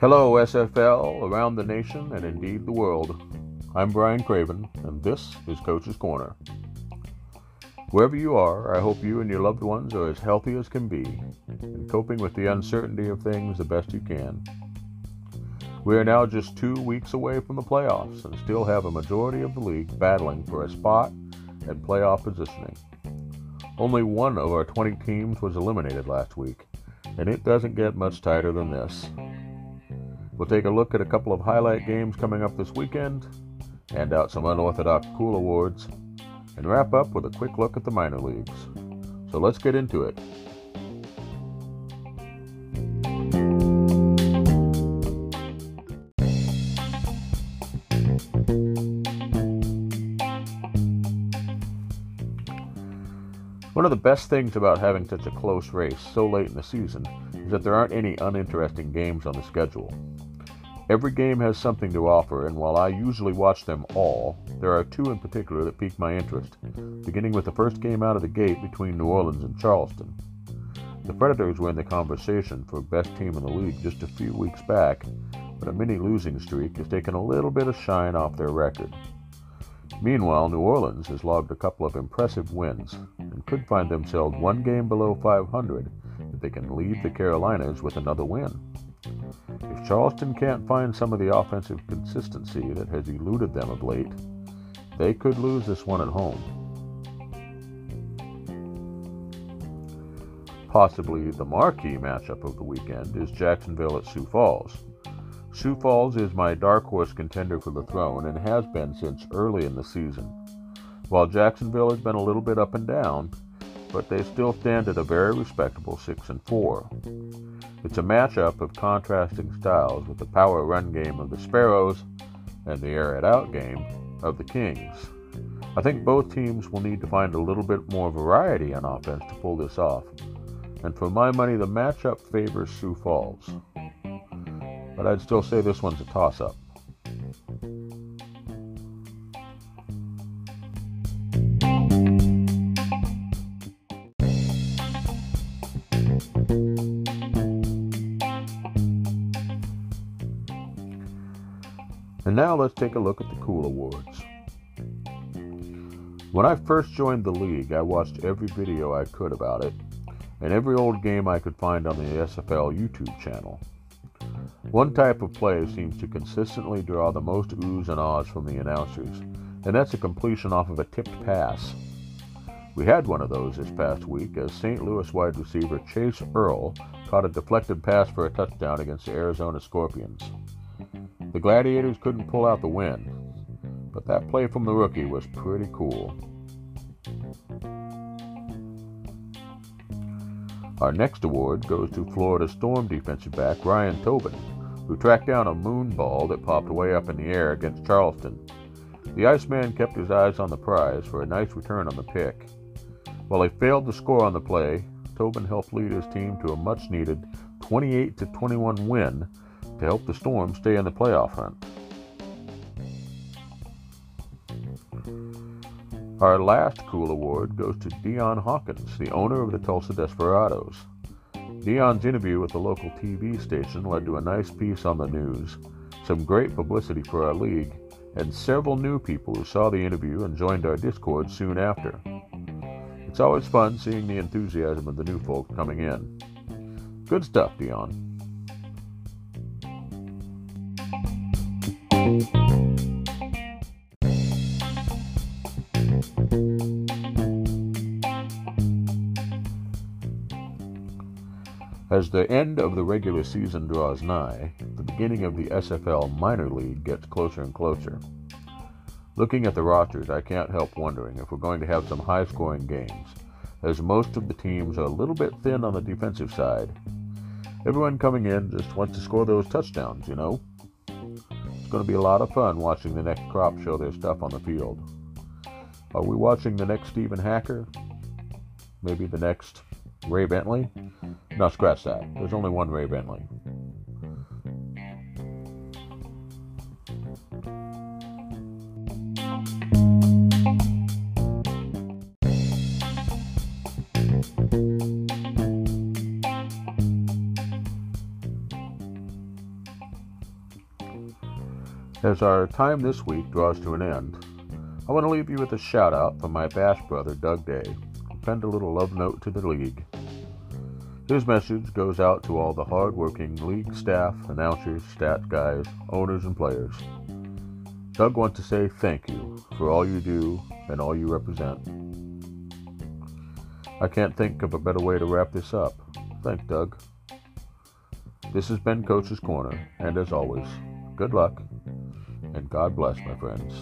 Hello, SFL, around the nation, and indeed the world. I'm Brian Craven, and this is Coach's Corner. Wherever you are, I hope you and your loved ones are as healthy as can be and coping with the uncertainty of things the best you can. We are now just two weeks away from the playoffs and still have a majority of the league battling for a spot and playoff positioning. Only one of our 20 teams was eliminated last week, and it doesn't get much tighter than this. We'll take a look at a couple of highlight games coming up this weekend, hand out some unorthodox cool awards, and wrap up with a quick look at the minor leagues. So let's get into it. One of the best things about having such a close race so late in the season is that there aren't any uninteresting games on the schedule. Every game has something to offer, and while I usually watch them all, there are two in particular that pique my interest, beginning with the first game out of the gate between New Orleans and Charleston. The Predators were in the conversation for best team in the league just a few weeks back, but a mini losing streak has taken a little bit of shine off their record. Meanwhile, New Orleans has logged a couple of impressive wins and could find themselves one game below 500 if they can lead the Carolinas with another win. If Charleston can't find some of the offensive consistency that has eluded them of late, they could lose this one at home. Possibly the marquee matchup of the weekend is Jacksonville at Sioux Falls. Sioux Falls is my dark horse contender for the throne and has been since early in the season. While Jacksonville has been a little bit up and down, but they still stand at a very respectable 6 and 4. It's a matchup of contrasting styles with the power run game of the Sparrows and the air it out game of the Kings. I think both teams will need to find a little bit more variety on offense to pull this off. And for my money, the matchup favors Sioux Falls but I'd still say this one's a toss up. And now let's take a look at the Cool Awards. When I first joined the league, I watched every video I could about it and every old game I could find on the SFL YouTube channel. One type of play seems to consistently draw the most oohs and ahs from the announcers, and that's a completion off of a tipped pass. We had one of those this past week as St. Louis wide receiver Chase Earl caught a deflected pass for a touchdown against the Arizona Scorpions. The Gladiators couldn't pull out the win, but that play from the rookie was pretty cool. Our next award goes to Florida Storm defensive back Ryan Tobin, who tracked down a moon ball that popped way up in the air against Charleston. The Iceman kept his eyes on the prize for a nice return on the pick. While he failed to score on the play, Tobin helped lead his team to a much needed 28 21 win to help the Storm stay in the playoff hunt. Our last cool award goes to Dion Hawkins, the owner of the Tulsa Desperados. Dion's interview with the local TV station led to a nice piece on the news, some great publicity for our league, and several new people who saw the interview and joined our Discord soon after. It's always fun seeing the enthusiasm of the new folk coming in. Good stuff, Dion. As the end of the regular season draws nigh, the beginning of the SFL minor league gets closer and closer. Looking at the rosters, I can't help wondering if we're going to have some high scoring games, as most of the teams are a little bit thin on the defensive side. Everyone coming in just wants to score those touchdowns, you know? It's going to be a lot of fun watching the next crop show their stuff on the field. Are we watching the next Stephen Hacker? Maybe the next Ray Bentley? Now scratch that. There's only one Ray Bentley. As our time this week draws to an end, I want to leave you with a shout out from my Bash brother, Doug Day, who penned a little love note to the league his message goes out to all the hard-working league staff, announcers, stat guys, owners, and players. Doug wants to say thank you for all you do and all you represent. I can't think of a better way to wrap this up. Thank Doug. This has been Coach's Corner, and as always, good luck and God bless, my friends.